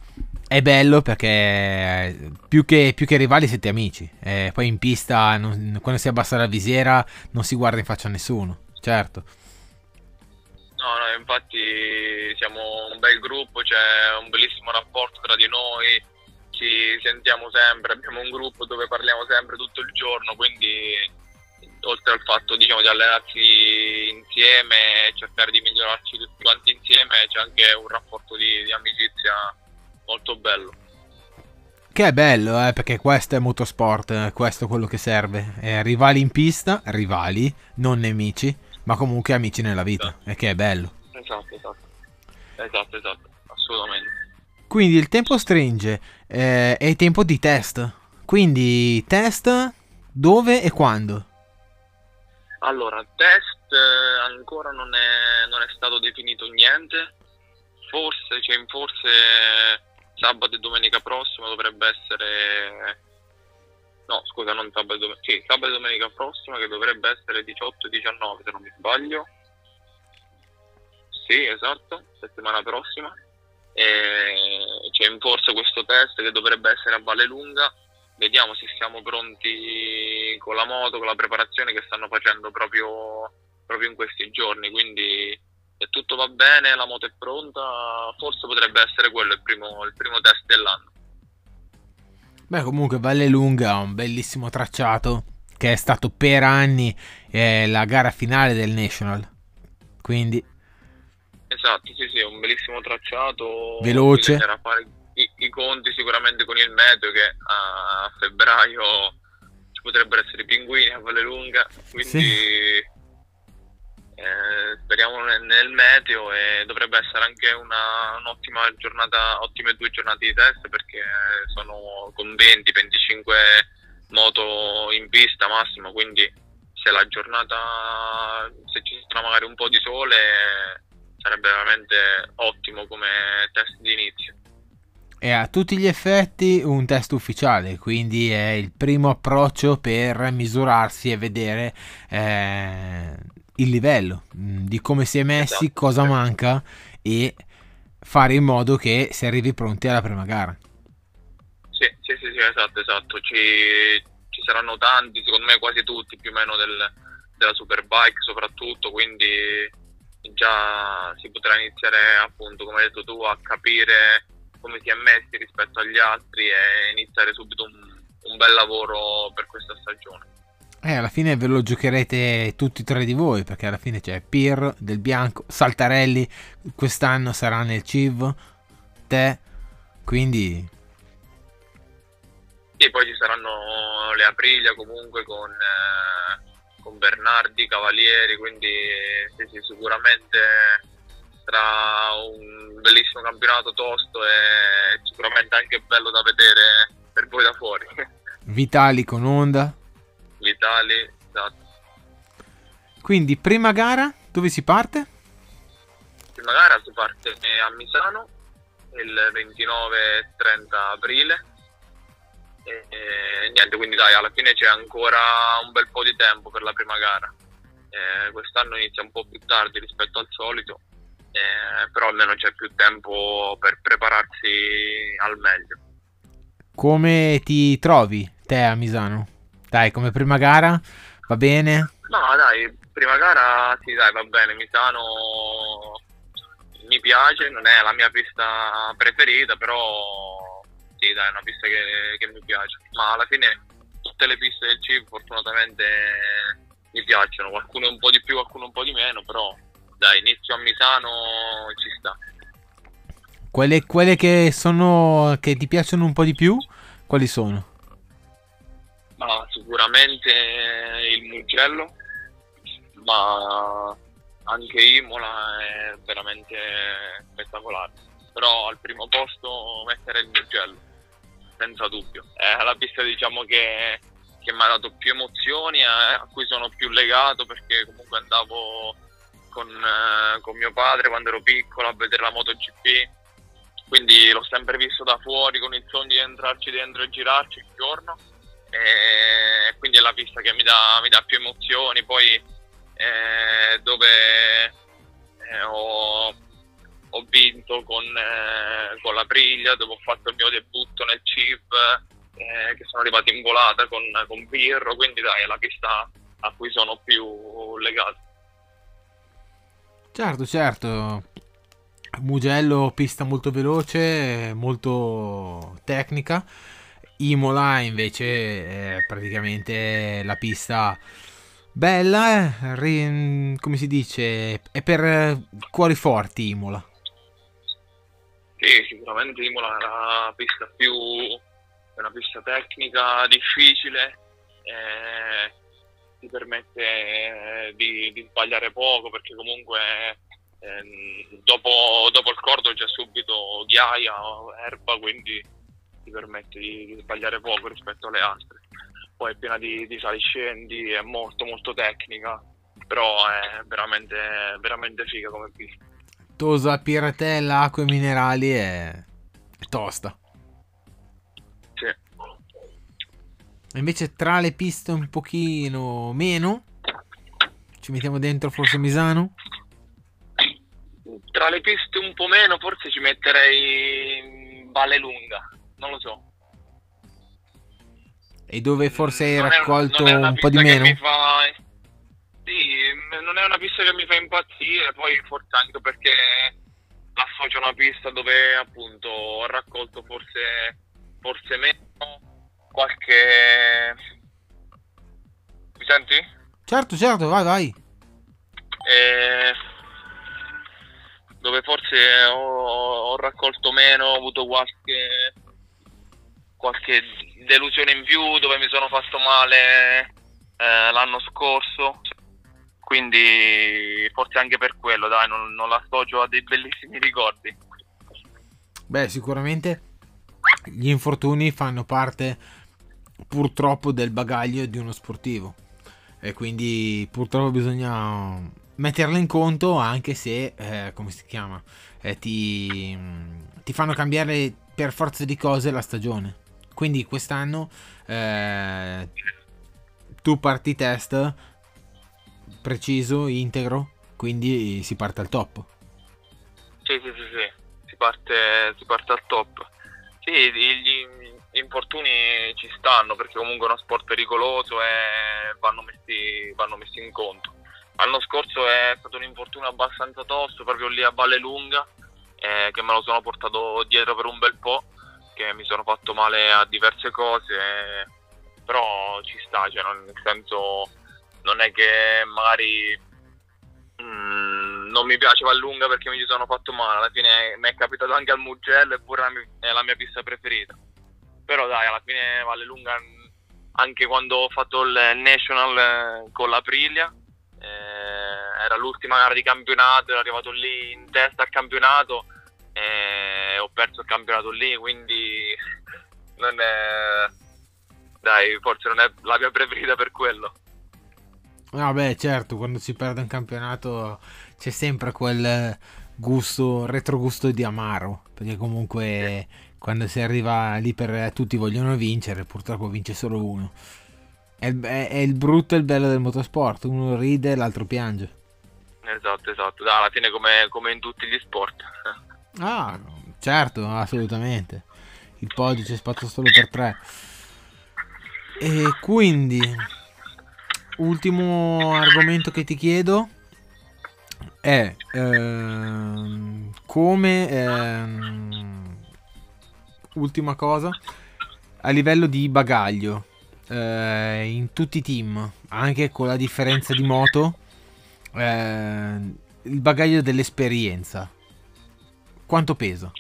è bello perché più che, più che rivali siete amici. E poi in pista, non, quando si abbassa la visiera, non si guarda in faccia a nessuno, certo. No, no, infatti siamo un bel gruppo, c'è un bellissimo rapporto tra di noi ci sentiamo sempre, abbiamo un gruppo dove parliamo sempre tutto il giorno, quindi oltre al fatto diciamo, di allenarsi insieme e cercare di migliorarci tutti quanti insieme, c'è anche un rapporto di, di amicizia molto bello. Che è bello, eh, perché questo è motorsport, questo è quello che serve. Eh, rivali in pista, rivali, non nemici, ma comunque amici nella vita, esatto. e che è bello. Esatto, esatto. Esatto, esatto, assolutamente. Quindi il tempo stringe, eh, è tempo di test. Quindi test dove e quando? Allora, test eh, ancora non è, non è, stato definito niente. Forse, cioè forse sabato e domenica prossima dovrebbe essere... No, scusa, non sabato e domenica. Sì, sabato e domenica prossima che dovrebbe essere 18 e 19 se non mi sbaglio. Sì, esatto, settimana prossima e c'è in forza questo test che dovrebbe essere a Valle Lunga. Vediamo se siamo pronti con la moto, con la preparazione che stanno facendo proprio, proprio in questi giorni. Quindi se tutto va bene, la moto è pronta, forse potrebbe essere quello il primo, il primo test dell'anno. Beh, comunque Valle Lunga ha un bellissimo tracciato che è stato per anni eh, la gara finale del National. Quindi Esatto, sì, sì, è un bellissimo tracciato. Veloce. Bisognerà fare i, i, conti sicuramente con il meteo che a febbraio ci potrebbero essere i pinguini a Valle Lunga, quindi sì. eh, speriamo nel, nel, meteo e dovrebbe essere anche una, un'ottima giornata, ottime due giornate di test perché sono con 20-25 moto in pista massimo, quindi se la giornata, se ci sarà magari un po' di sole sarebbe veramente ottimo come test di inizio. È a tutti gli effetti un test ufficiale, quindi è il primo approccio per misurarsi e vedere eh, il livello mm, di come si è messi, esatto. cosa manca e fare in modo che si arrivi pronti alla prima gara. Sì, sì, sì, sì esatto, esatto. Ci, ci, saranno tanti, secondo me quasi tutti più o meno del, della Superbike soprattutto, quindi già si potrà iniziare appunto come hai detto tu a capire come si è messi rispetto agli altri e iniziare subito un, un bel lavoro per questa stagione. Eh, alla fine ve lo giocherete tutti e tre di voi, perché alla fine c'è Pir, Del Bianco, Saltarelli, quest'anno sarà nel CIV, te, quindi... Sì, poi ci saranno le Aprilia comunque con, eh, con Bernardi, Cavalieri, quindi sì, sì, sicuramente sarà un bellissimo campionato tosto e sicuramente anche bello da vedere per voi da fuori. <laughs> Vitali con Onda. Vitali, esatto. Quindi, prima gara, dove si parte? Prima gara si parte a Misano il 29 e 30 aprile. E, e, niente, quindi dai, alla fine c'è ancora un bel po' di tempo per la prima gara. Eh, quest'anno inizia un po' più tardi rispetto al solito, eh, però almeno c'è più tempo per prepararsi al meglio. Come ti trovi te a Misano? Dai, come prima gara va bene? No, dai, prima gara sì, dai, va bene. Misano mi piace, non è la mia pista preferita, però sì, dai, è una pista che, che mi piace. Ma alla fine tutte le piste del CIV fortunatamente mi piacciono, qualcuno un po' di più, qualcuno un po' di meno, però dai, inizio a Misano ci sta. Quelle, quelle che sono che ti piacciono un po' di più, quali sono? Ma sicuramente il Mugello, ma anche Imola è veramente spettacolare. Però al primo posto mettere il Mugello, senza dubbio. È la pista diciamo che, che mi ha dato più emozioni, a cui sono più legato perché comunque andavo con, eh, con mio padre quando ero piccolo a vedere la MotoGP. Quindi l'ho sempre visto da fuori con il sogno di entrarci dentro e girarci un giorno. E quindi è la pista che mi dà, mi dà più emozioni. Poi eh, dove eh, ho, ho, vinto con, eh, con, la Briglia dove ho fatto il mio debutto nel CIV eh, che sono arrivato in volata con, con Pirro quindi dai è la pista a cui sono più legato certo certo Mugello pista molto veloce, molto tecnica. Imola invece è praticamente la pista bella, eh? come si dice, è per cuori forti Imola. Sì, sicuramente Imola è la pista più, una pista tecnica difficile, eh, ti permette di, di sbagliare poco perché comunque Ehm, dopo, dopo, il cordo c'è subito ghiaia o erba, quindi ti permette di, di, sbagliare poco rispetto alle altre. Poi è piena di, di saliscendi, è molto molto tecnica, però è veramente, veramente figa come pista. Tosa, piratella, acque minerali è, è tosta. Sì. Invece tra le piste un pochino meno, ci mettiamo dentro forse Misano? tra le piste un po' meno forse ci metterei Valle Lunga, non lo so. E dove forse hai raccolto un, un po' di meno? Fa... Non è una pista che mi fa impazzire, poi forse anche perché associo a una pista dove appunto ho raccolto forse, forse meno qualche... Mi senti? Certo, certo, vai, vai. Eh, dove forse ho, ho raccolto meno, ho avuto qualche, qualche delusione in più, dove mi sono fatto male eh, l'anno scorso. Quindi forse anche per quello, dai, non, non l'associo a dei bellissimi ricordi. Beh, sicuramente gli infortuni fanno parte purtroppo del bagaglio di uno sportivo e quindi purtroppo bisogna metterla in conto anche se, eh, come si chiama, eh, ti, ti, fanno cambiare per forza di cose la stagione. Quindi quest'anno eh, tu parti test preciso, integro, quindi si parte al top. Sì, sì, sì, sì. Si, parte, si parte al top. Sì, gli infortuni ci stanno perché comunque è uno sport pericoloso e vanno messi, vanno messi in conto L'anno scorso è stato un infortunio abbastanza tosto, proprio lì a Valle Lunga, eh, che me lo sono portato dietro per un bel po', che mi sono fatto male a diverse cose però ci sta, cioè, nel senso non è che magari mm, non mi piace Vallunga perché mi ci sono fatto male, alla fine mi è capitato anche al Mugello eppure è la mia pista preferita. Però dai, alla fine Vallelunga anche quando ho fatto il National eh, con l'Aprilia, eh, era l'ultima gara di campionato, ero arrivato lì in testa al campionato e ho perso il campionato lì, quindi non è... Dai, forse non è la mia preferita per quello. Vabbè, certo, quando si perde un campionato c'è sempre quel gusto, retrogusto di amaro, perché comunque quando si arriva lì per tutti vogliono vincere, purtroppo vince solo uno. È, è, è il brutto e il bello del motorsport, uno ride e l'altro piange. Esatto, esatto, alla fine come, come in tutti gli sport. Ah, certo, assolutamente. Il podio c'è spazio solo per tre. E quindi, ultimo argomento che ti chiedo è ehm, come ehm, ultima cosa a livello di bagaglio eh, in tutti i team anche con la differenza di moto eh, il bagaglio dell'esperienza quanto pesa?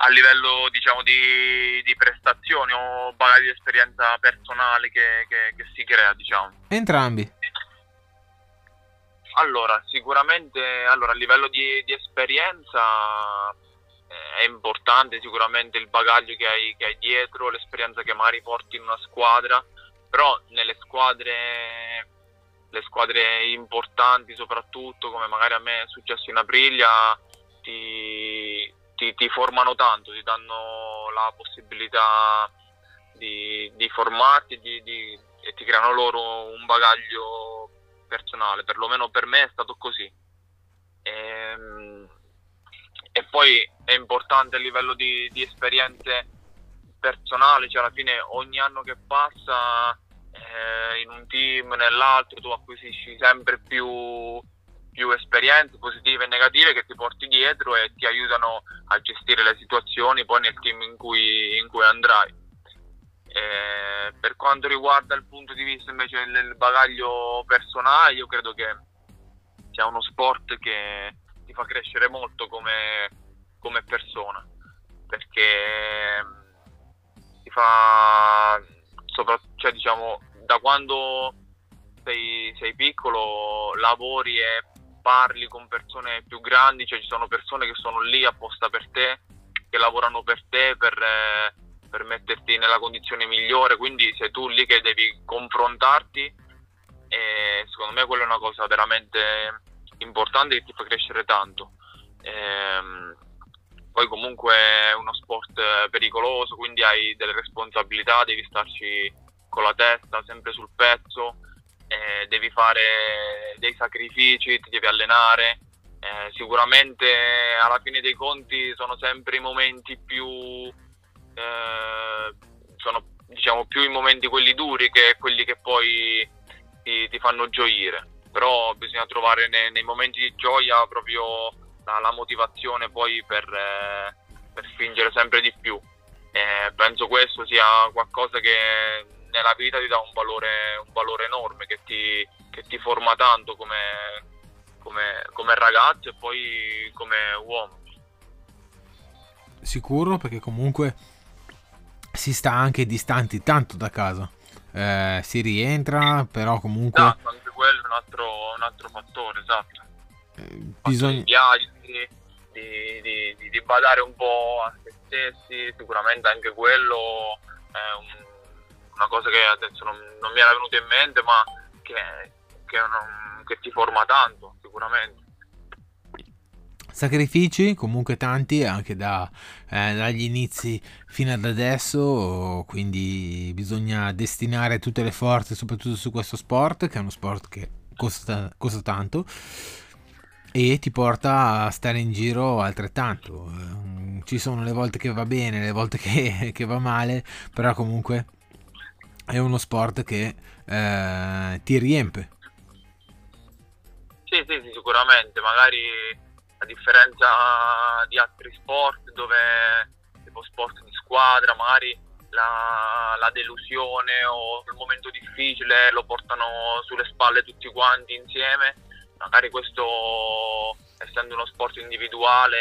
A livello diciamo di, di prestazioni o bagaglio di esperienza personale che, che, che si crea diciamo? Entrambi. Allora, sicuramente allora, a livello di, di esperienza eh, è importante sicuramente il bagaglio che hai, che hai, dietro, l'esperienza che magari porti in una squadra, però nelle squadre le squadre importanti soprattutto, come magari a me è successo in Aprilia, ti, ti, ti formano tanto, ti danno la possibilità di, di formarti di, di, e ti creano loro un bagaglio personale, perlomeno per me è stato così. E, ehm, e poi è importante a livello di, di esperienze personali, cioè alla fine ogni anno che passa eh, in un team, nell'altro, tu acquisisci sempre più, più, esperienze positive e negative che ti porti dietro e ti aiutano a gestire le situazioni poi nel team in cui, in cui andrai. Eh, per quanto riguarda il punto di vista invece del bagaglio personale, io credo che sia uno sport che ti fa crescere molto come, come persona, perché ti fa soprattutto, cioè, diciamo, da quando sei, sei, piccolo lavori e parli con persone più grandi, cioè ci sono persone che sono lì apposta per te, che lavorano per te, per, eh, per metterti nella condizione migliore, quindi sei tu lì che devi confrontarti e secondo me quella è una cosa veramente importante che ti fa crescere tanto. Ehm, poi comunque è uno sport pericoloso, quindi hai delle responsabilità, devi starci con la testa sempre sul pezzo, eh, devi fare dei sacrifici, ti devi allenare. Eh, sicuramente alla fine dei conti sono sempre i momenti più eh, sono diciamo più i momenti quelli duri che quelli che poi ti, ti fanno gioire però bisogna trovare nei, nei momenti di gioia proprio la, la motivazione poi per, eh, per, spingere sempre di più eh, penso questo sia qualcosa che nella vita ti dà un valore, un valore enorme che ti, che ti, forma tanto come, come, come ragazzo e poi come uomo. Sicuro perché comunque si sta anche distanti tanto da casa. Eh, si rientra, però comunque... Esatto, anche quello è un altro, un altro fattore, esatto. Eh, bisogna... Di, di, di, di, badare un po' a se stessi, sicuramente anche quello è un, una cosa che adesso non, non mi era venuta in mente, ma che, che, non, che ti forma tanto, sicuramente. Sacrifici comunque tanti anche da, eh, dagli inizi fino ad adesso, quindi bisogna destinare tutte le forze soprattutto su questo sport, che è uno sport che costa, costa tanto e ti porta a stare in giro altrettanto. Ci sono le volte che va bene, le volte che, <laughs> che va male, però comunque è uno sport che eh, ti riempie. Sì, sì, sì, sicuramente, magari a differenza di altri sport dove tipo sport di squadra, magari la, la, delusione o il momento difficile lo portano sulle spalle tutti quanti insieme. Magari questo, essendo uno sport individuale,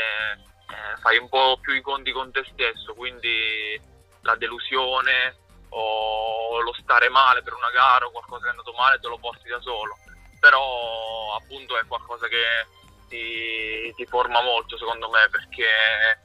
eh, fai un po' più i conti con te stesso, quindi la delusione o lo stare male per una gara o qualcosa che è andato male te lo porti da solo. Però appunto è qualcosa che ti, ti forma molto secondo me perché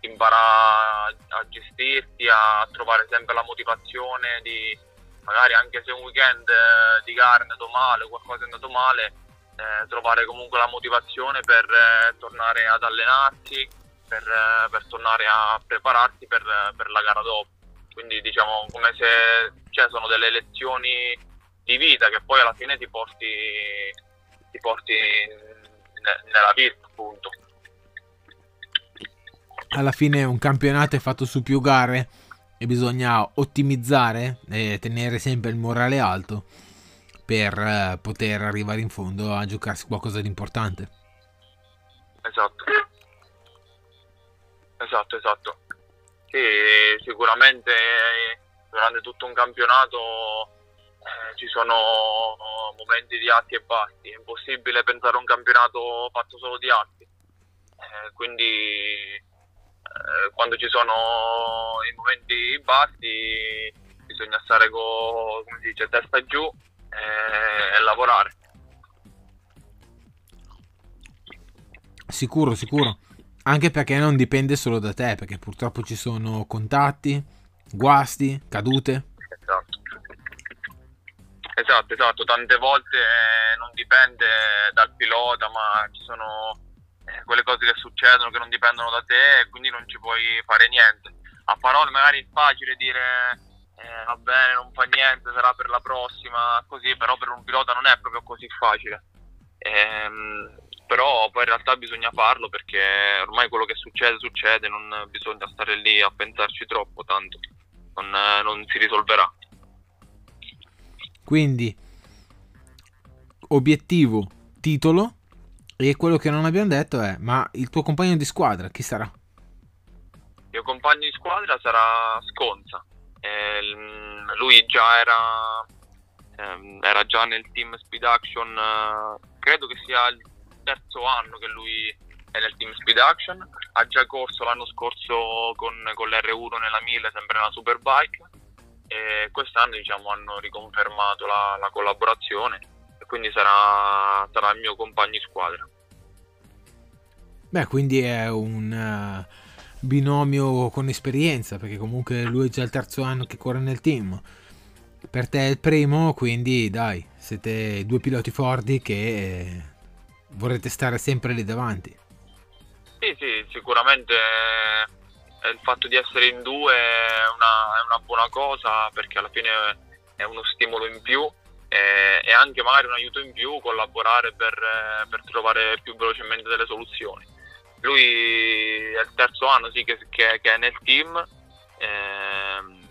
impara a gestirti, a trovare sempre la motivazione di magari anche se un weekend eh, di gara è andato male o qualcosa è andato male, eh, trovare comunque la motivazione per eh, tornare ad allenarsi, per, eh, per tornare a prepararsi per, per, la gara dopo. Quindi diciamo come se cioè, sono delle lezioni di vita che poi alla fine ti porti, ti porti nella vita appunto alla fine un campionato è fatto su più gare e bisogna ottimizzare e tenere sempre il morale alto per eh, poter arrivare in fondo a giocarsi qualcosa di importante. Esatto. Esatto, esatto. Sì, sicuramente durante tutto un campionato eh, ci sono momenti di alti e bassi, è impossibile pensare a un campionato fatto solo di alti. Eh, quindi eh, quando ci sono i momenti bassi bisogna stare con, come si dice, testa giù e, e lavorare. Sicuro, sicuro. Anche perché non dipende solo da te, perché purtroppo ci sono contatti, guasti, cadute. Esatto. Esatto, esatto. Tante volte non dipende dal pilota, ma ci sono eh, quelle cose che succedono che non dipendono da te e quindi non ci puoi fare niente. A parole magari è facile dire eh, va bene, non fa niente, sarà per la prossima, così, però per un pilota non è proprio così facile. Ehm, però poi in realtà bisogna farlo perché ormai quello che succede succede, non bisogna stare lì a pensarci troppo, tanto non, non si risolverà. Quindi, obiettivo, titolo, e quello che non abbiamo detto è, ma il tuo compagno di squadra chi sarà? Il mio compagno di squadra sarà Sconza. Eh, lui già era, eh, era, già nel team Speed Action, eh, credo che sia il terzo anno che lui è nel team Speed Action. Ha già corso l'anno scorso con, con l'R1 nella 1000, sempre nella Superbike. E quest'anno diciamo, hanno riconfermato la, la collaborazione quindi sarà, sarà il mio compagno di squadra. Beh, quindi è un uh, binomio con esperienza, perché comunque lui è già il terzo anno che corre nel team. Per te è il primo, quindi dai, siete due piloti forti che vorrete stare sempre lì davanti. Sì, sì, sicuramente il fatto di essere in due è una, è una buona cosa perché alla fine è uno stimolo in più e, e anche magari un aiuto in più, collaborare per, eh, per, trovare più velocemente delle soluzioni. Lui è il terzo anno sì, che, che, che, è nel team, eh,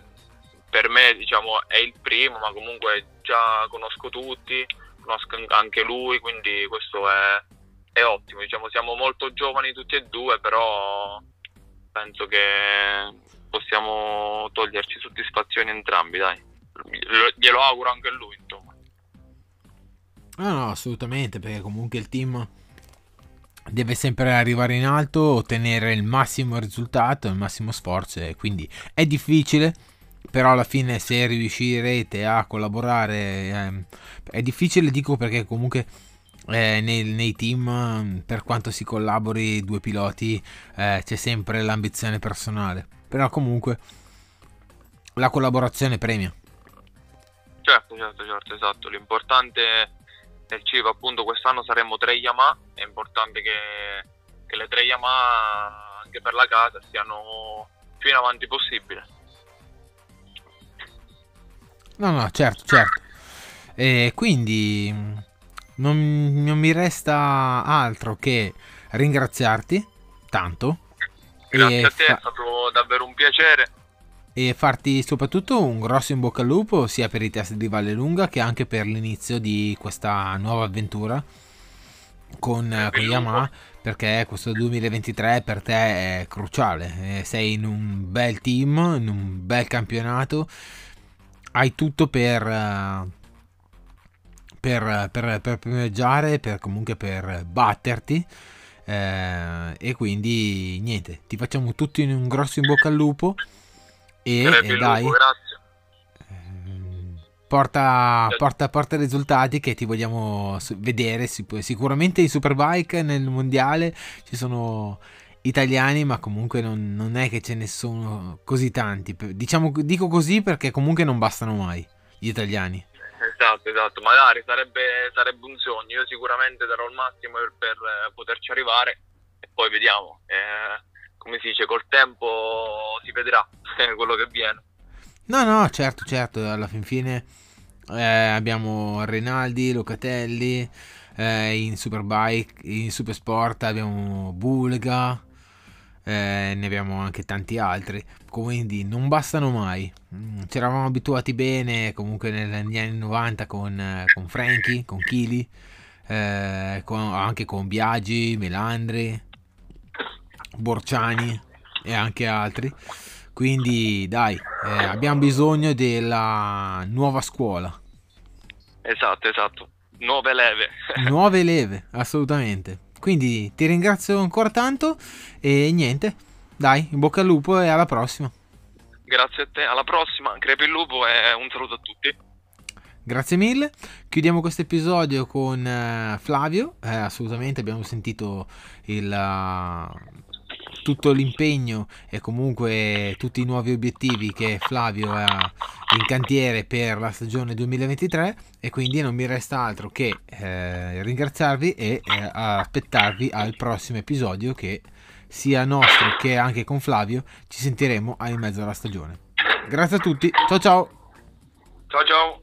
per me diciamo, è il primo, ma comunque già conosco tutti, conosco anche lui, quindi questo è, è ottimo. Diciamo, siamo molto giovani tutti e due, però penso che possiamo toglierci soddisfazioni entrambi, dai. Glielo auguro anche a lui, insomma. No, no, assolutamente, perché comunque il team deve sempre arrivare in alto, ottenere il massimo risultato, il massimo sforzo e quindi è difficile, però alla fine se riuscirete a collaborare eh, è difficile dico perché comunque eh, nei, nei, team per quanto si collabori due piloti eh, c'è sempre l'ambizione personale, però comunque la collaborazione premia. Certo, certo, certo, esatto, l'importante nel CIV appunto quest'anno saremo tre Yamaha, è importante che, che le tre Yamaha anche per la casa siano più in avanti possibile. No, no, certo, certo. E quindi non, non mi resta altro che ringraziarti tanto. Grazie a te, fa- è stato davvero un piacere e farti soprattutto un grosso in bocca al lupo sia per i test di Valle Lunga che anche per l'inizio di questa nuova avventura con, Eh, con Yamaha perché questo 2023 per te è cruciale. Eh, sei in un bel team, in un bel campionato, hai tutto per, eh, per, per, per primeggiare, per comunque per batterti. eh, e quindi niente, ti facciamo tutti un grosso in bocca al lupo. E, e dai, lupo, ehm, porta, porta, porta risultati che ti vogliamo vedere. sic- Sicuramente in Superbike nel mondiale ci sono italiani, ma comunque non, non è che ce ne sono così tanti. Diciamo, dico così perché comunque non bastano mai gli italiani. Esatto, esatto, magari sarebbe, sarebbe un sogno. Io sicuramente darò il massimo per, per, eh, poterci arrivare e poi vediamo. Eh, come si dice, col tempo si vedrà <laughs> quello che viene. No, no, certo, certo, alla fin fine eh, abbiamo Rinaldi, Locatelli, eh, in Superbike, in Supersport abbiamo Bulga, eh, ne abbiamo anche tanti altri, quindi non bastano mai. Mm, Ci eravamo abituati bene comunque negli anni 90 con, eh, con Frankie, con Kili, eh, anche con Biagi, Melandri, Borciani e anche altri. Quindi dai, eh, abbiamo bisogno della nuova scuola. Esatto, esatto. Nuove leve. Nuove leve, assolutamente. Quindi ti ringrazio ancora tanto e niente, dai, in bocca al lupo e alla prossima. Grazie a te, alla prossima. Crepi il lupo e un saluto a tutti. Grazie mille. Chiudiamo questo episodio con eh, Flavio. Eh, assolutamente abbiamo sentito il, uh, tutto l'impegno e comunque tutti i nuovi obiettivi che Flavio ha in cantiere per la stagione 2023 e quindi non mi resta altro che eh, ringraziarvi e eh, aspettarvi al prossimo episodio che sia nostro che anche con Flavio ci sentiremo in mezzo alla stagione. Grazie a tutti, ciao ciao! Ciao ciao.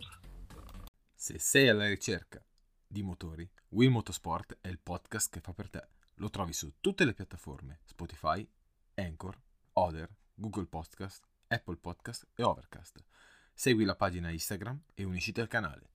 Se sei alla ricerca di motori, Will Motorsport è il podcast che fa per te. Lo trovi su tutte le piattaforme Spotify, Anchor, Other, Google Podcast, Apple Podcast e Overcast. Segui la pagina Instagram e unisciti al canale.